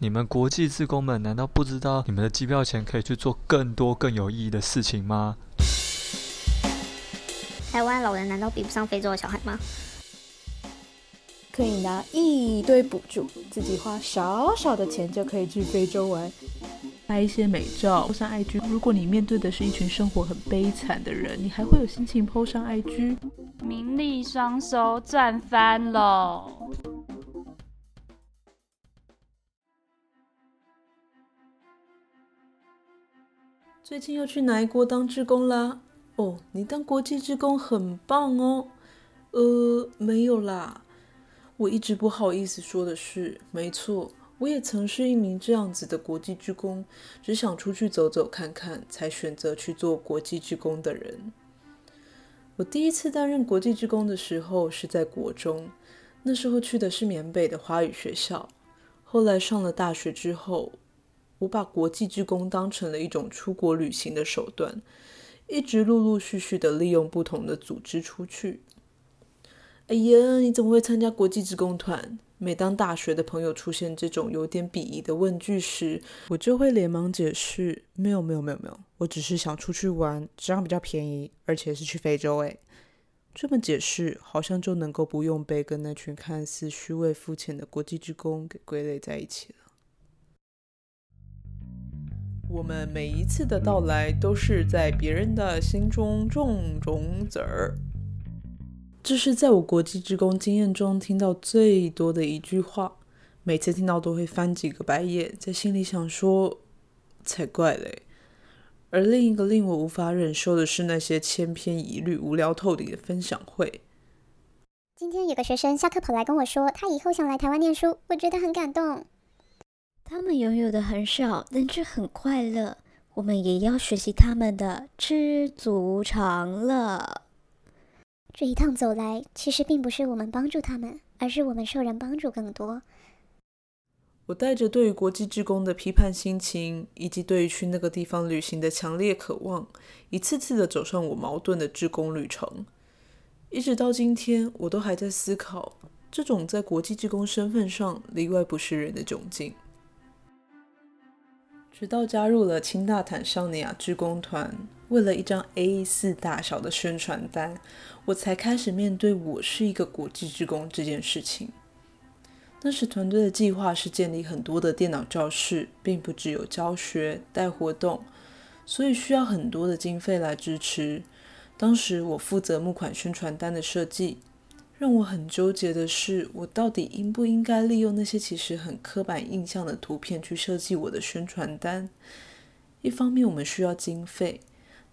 你们国际职工们难道不知道你们的机票钱可以去做更多更有意义的事情吗？台湾老人难道比不上非洲的小孩吗？可以拿一堆补助，自己花少少的钱就可以去非洲玩，拍一些美照，po 上 IG。如果你面对的是一群生活很悲惨的人，你还会有心情 po 上 IG？名利双收，赚翻喽！最近要去哪一国当志工啦？哦，你当国际志工很棒哦。呃，没有啦。我一直不好意思说的是，没错，我也曾是一名这样子的国际志工，只想出去走走看看，才选择去做国际志工的人。我第一次担任国际志工的时候是在国中，那时候去的是缅北的华语学校。后来上了大学之后，我把国际职工当成了一种出国旅行的手段，一直陆陆续续的利用不同的组织出去。哎呀，你怎么会参加国际职工团？每当大学的朋友出现这种有点鄙夷的问句时，我就会连忙解释：没有，没有，没有，没有，我只是想出去玩，这样比较便宜，而且是去非洲。哎，这么解释，好像就能够不用被跟那群看似虚伪肤浅的国际职工给归类在一起了。我们每一次的到来，都是在别人的心中种种子儿。这是在我国际职工经验中听到最多的一句话，每次听到都会翻几个白眼，在心里想说才怪嘞。而另一个令我无法忍受的是那些千篇一律、无聊透顶的分享会。今天有个学生下课跑来跟我说，他以后想来台湾念书，我觉得很感动。他们拥有的很少，但却很快乐。我们也要学习他们的知足常乐。这一趟走来，其实并不是我们帮助他们，而是我们受人帮助更多。我带着对于国际职工的批判心情，以及对于去那个地方旅行的强烈渴望，一次次的走上我矛盾的职工旅程。一直到今天，我都还在思考，这种在国际职工身份上里外不是人的窘境。直到加入了清大坦尚尼亚志工团，为了一张 A4 大小的宣传单，我才开始面对我是一个国际志工这件事情。那时团队的计划是建立很多的电脑教室，并不只有教学带活动，所以需要很多的经费来支持。当时我负责募款宣传单的设计。让我很纠结的是，我到底应不应该利用那些其实很刻板印象的图片去设计我的宣传单？一方面我们需要经费，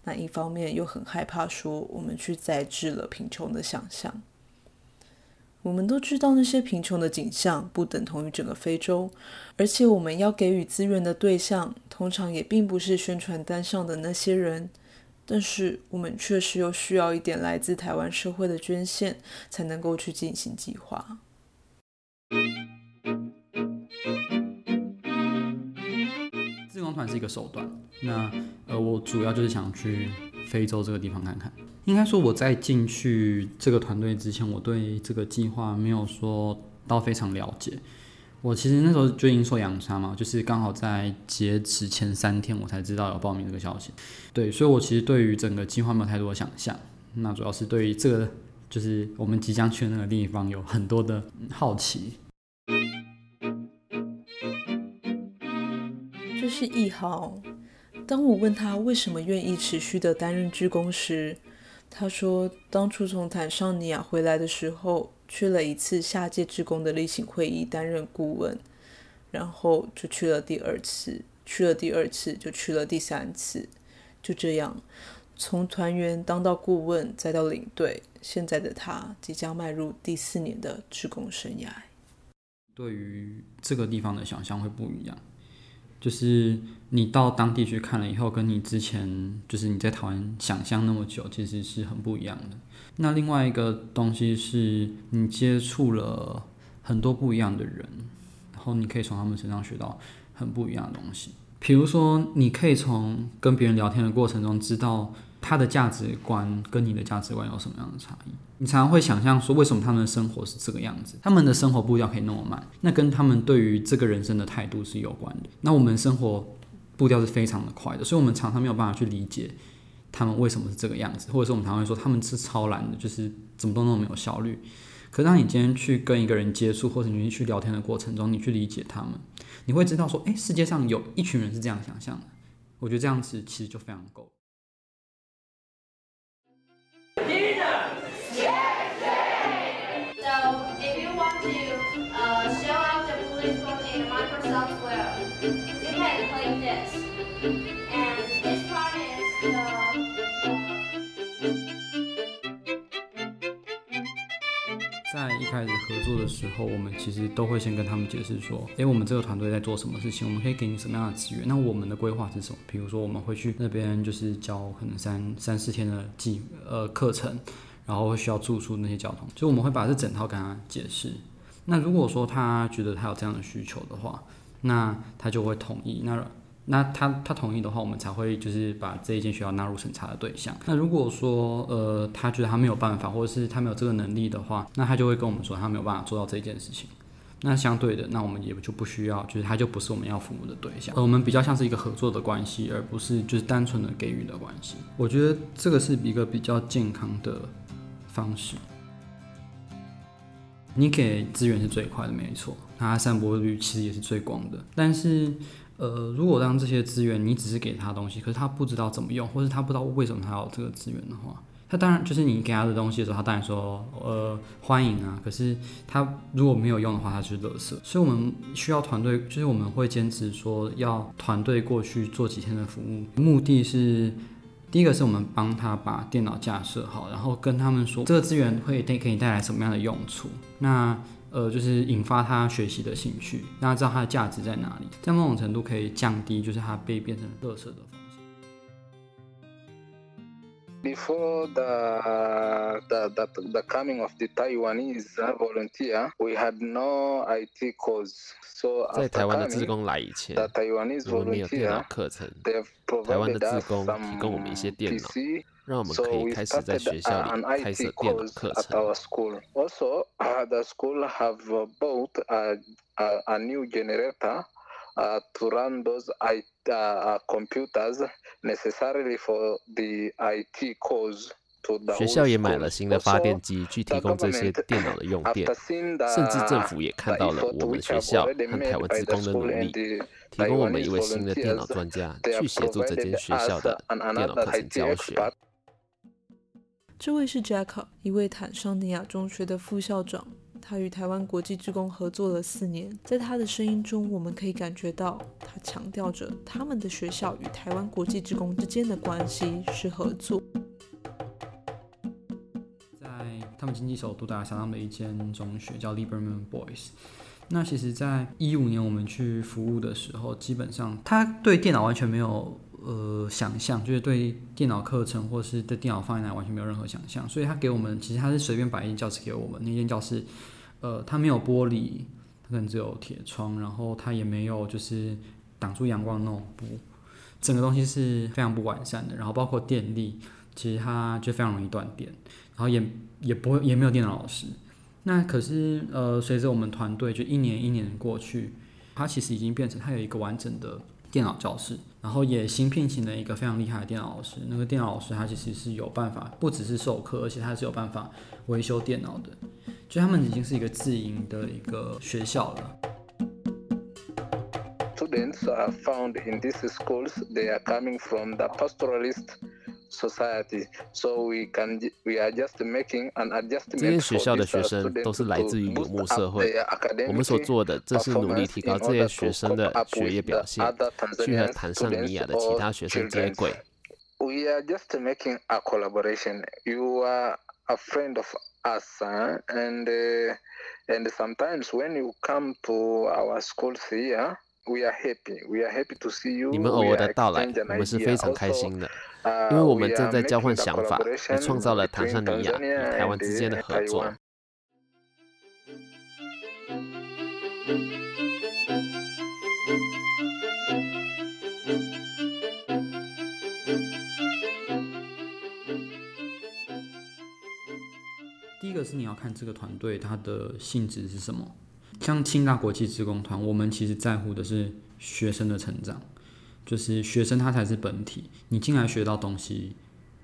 那一方面又很害怕说我们去载制了贫穷的想象。我们都知道那些贫穷的景象不等同于整个非洲，而且我们要给予资源的对象通常也并不是宣传单上的那些人。但是我们确实又需要一点来自台湾社会的捐献，才能够去进行计划。自工团是一个手段，那呃，我主要就是想去非洲这个地方看看。应该说我在进去这个团队之前，我对这个计划没有说到非常了解。我其实那时候就已经说阳差嘛，就是刚好在截止前三天，我才知道有报名这个消息。对，所以我其实对于整个计划没有太多的想象。那主要是对于这个，就是我们即将去的那个地方，有很多的好奇。这是一号。当我问他为什么愿意持续的担任志工时，他说当初从坦尚尼亚回来的时候。去了一次下届职工的例行会议，担任顾问，然后就去了第二次，去了第二次就去了第三次，就这样，从团员当到顾问，再到领队，现在的他即将迈入第四年的职工生涯。对于这个地方的想象会不一样，就是你到当地去看了以后，跟你之前就是你在台湾想象那么久，其实是很不一样的。那另外一个东西是你接触了很多不一样的人，然后你可以从他们身上学到很不一样的东西。比如说，你可以从跟别人聊天的过程中知道他的价值观跟你的价值观有什么样的差异？你常常会想象说，为什么他们的生活是这个样子？他们的生活步调可以那么慢，那跟他们对于这个人生的态度是有关的。那我们生活步调是非常的快的，所以我们常常没有办法去理解他们为什么是这个样子，或者是我们常常会说他们是超懒的，就是怎么都那么没有效率。可当你今天去跟一个人接触，或者你去聊天的过程中，你去理解他们，你会知道说，诶，世界上有一群人是这样想象的。我觉得这样子其实就非常够。合作的时候，我们其实都会先跟他们解释说，诶，我们这个团队在做什么事情，我们可以给你什么样的资源。那我们的规划是什么？比如说，我们会去那边就是教可能三三四天的计呃课程，然后会需要住宿那些交通，就我们会把这整套跟他解释。那如果说他觉得他有这样的需求的话，那他就会同意。那那他他同意的话，我们才会就是把这一间学校纳入审查的对象。那如果说呃他觉得他没有办法，或者是他没有这个能力的话，那他就会跟我们说他没有办法做到这一件事情。那相对的，那我们也就不需要，就是他就不是我们要服务的对象。而我们比较像是一个合作的关系，而不是就是单纯的给予的关系。我觉得这个是一个比较健康的方式。你给资源是最快的，没错，它散播率其实也是最广的，但是。呃，如果让这些资源你只是给他东西，可是他不知道怎么用，或是他不知道为什么他要这个资源的话，他当然就是你给他的东西的时候，他当然说呃欢迎啊。可是他如果没有用的话，他就是乐色。所以我们需要团队，就是我们会坚持说要团队过去做几天的服务，目的是第一个是我们帮他把电脑架设好，然后跟他们说这个资源会带给你带来什么样的用处。那呃，就是引发他学习的兴趣，让他知道他的价值在哪里，在某种程度可以降低就是他被变成垃圾的风险。Before the the the the coming of the Taiwanese volunteer, we had no IT course. So 在台湾的志工来以前，我们没有电脑课程。台湾的志工提供我们一些电脑。让我们可以开始在学校里开设电脑课程。Also, the school have bought a a new generator to run those computers necessarily for the IT course. 学校也买了新的发电机，去提供这些电脑的用电。甚至政府也看到了我们学校和台湾职工的努力，提供我们一位新的电脑专家去协助这间学校的电脑课程教学。这位是 Jack，一位坦桑尼亚中学的副校长。他与台湾国际志工合作了四年，在他的声音中，我们可以感觉到他强调着他们的学校与台湾国际志工之间的关系是合作。在他们经济首都达拉萨的一间中学叫 Liberman Boys。那其实，在一五年我们去服务的时候，基本上他对电脑完全没有。呃，想象就是对电脑课程或是对电脑方面来完全没有任何想象，所以他给我们，其实他是随便摆一间教室给我们。那间教室，呃，它没有玻璃，它可能只有铁窗，然后它也没有就是挡住阳光那种布，整个东西是非常不完善的。然后包括电力，其实它就非常容易断电，然后也也不会也没有电脑老师。那可是呃，随着我们团队就一年一年过去，它其实已经变成它有一个完整的电脑教室。然后也新聘请了一个非常厉害的电脑老师。那个电脑老师他其实是有办法，不只是授课，而且他是有办法维修电脑的。就他们已经是一个自营的一个学校了。Students are found in these schools. They are coming from the pastoralist. Society, so we can we are just making an adjustment. 这些学校的学生都是来自于游牧社会。我们所做的正是努力提高这些学生的学业表现，去和坦桑尼亚的其他学生接轨。We are just making a collaboration. You are a friend of us, and and sometimes when you come to our schools here. we are happy we are happy to see you 你们偶尔的到来，我们是非常开心的，因为我们正在交换想法，也创造了坦桑尼亚与台湾之间的合作。第一个是你要看这个团队它的性质是什么。像清大国际职工团，我们其实在乎的是学生的成长，就是学生他才是本体，你进来学到东西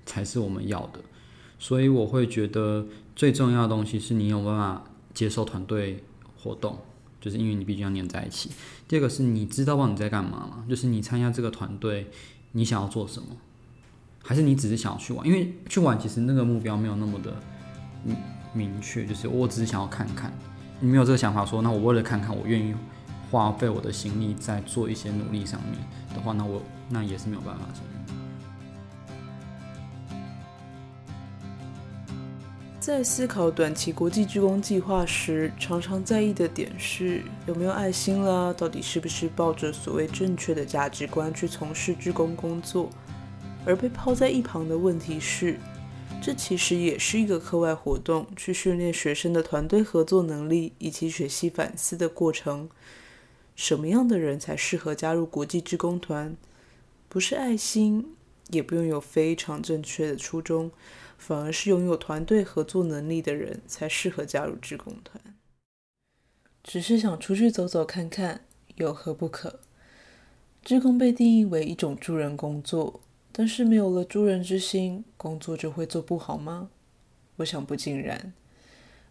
才是我们要的。所以我会觉得最重要的东西是你有办法接受团队活动，就是因为你毕竟要黏在一起。第二个是你知道你在干嘛吗？就是你参加这个团队，你想要做什么？还是你只是想要去玩？因为去玩其实那个目标没有那么的明明确，就是我只是想要看看。你没有这个想法说，那我为了看看，我愿意花费我的心力在做一些努力上面的话，那我那也是没有办法的。在思考短期国际志工计划时，常常在意的点是有没有爱心啦，到底是不是抱着所谓正确的价值观去从事志工工作？而被抛在一旁的问题是，这其实也是一个课外活动，去训练学生的团队合作能力以及学习反思的过程。什么样的人才适合加入国际志工团？不是爱心，也不用有非常正确的初衷。反而是拥有团队合作能力的人才适合加入志工团。只是想出去走走看看，有何不可？志工被定义为一种助人工作，但是没有了助人之心，工作就会做不好吗？我想不尽然。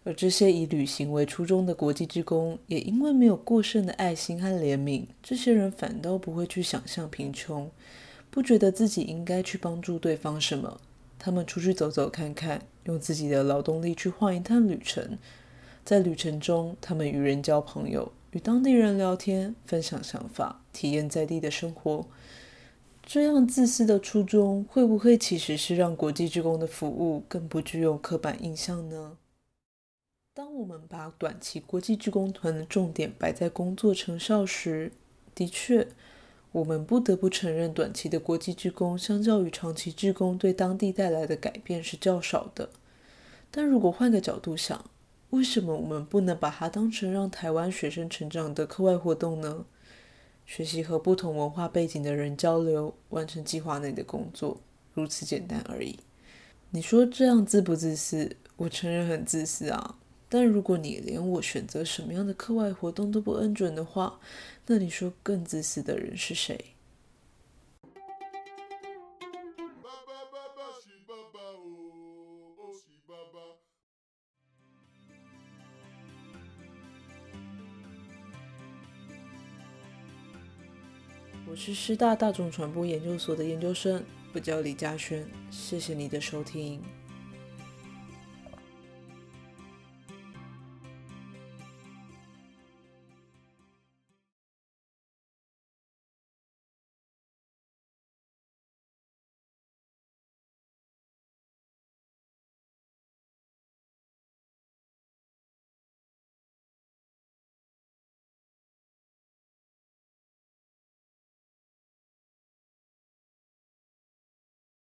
而这些以旅行为初衷的国际职工，也因为没有过剩的爱心和怜悯，这些人反倒不会去想象贫穷，不觉得自己应该去帮助对方什么。他们出去走走看看，用自己的劳动力去换一趟旅程。在旅程中，他们与人交朋友，与当地人聊天，分享想法，体验在地的生活。这样自私的初衷，会不会其实是让国际志工的服务更不具有刻板印象呢？当我们把短期国际志工团的重点摆在工作成效时，的确。我们不得不承认，短期的国际志工相较于长期志工对当地带来的改变是较少的。但如果换个角度想，为什么我们不能把它当成让台湾学生成长的课外活动呢？学习和不同文化背景的人交流，完成计划内的工作，如此简单而已。你说这样自不自私？我承认很自私啊。但如果你连我选择什么样的课外活动都不恩准的话，那你说更自私的人是谁？是师大大众传播研究所的研究生，我叫李嘉轩，谢谢你的收听。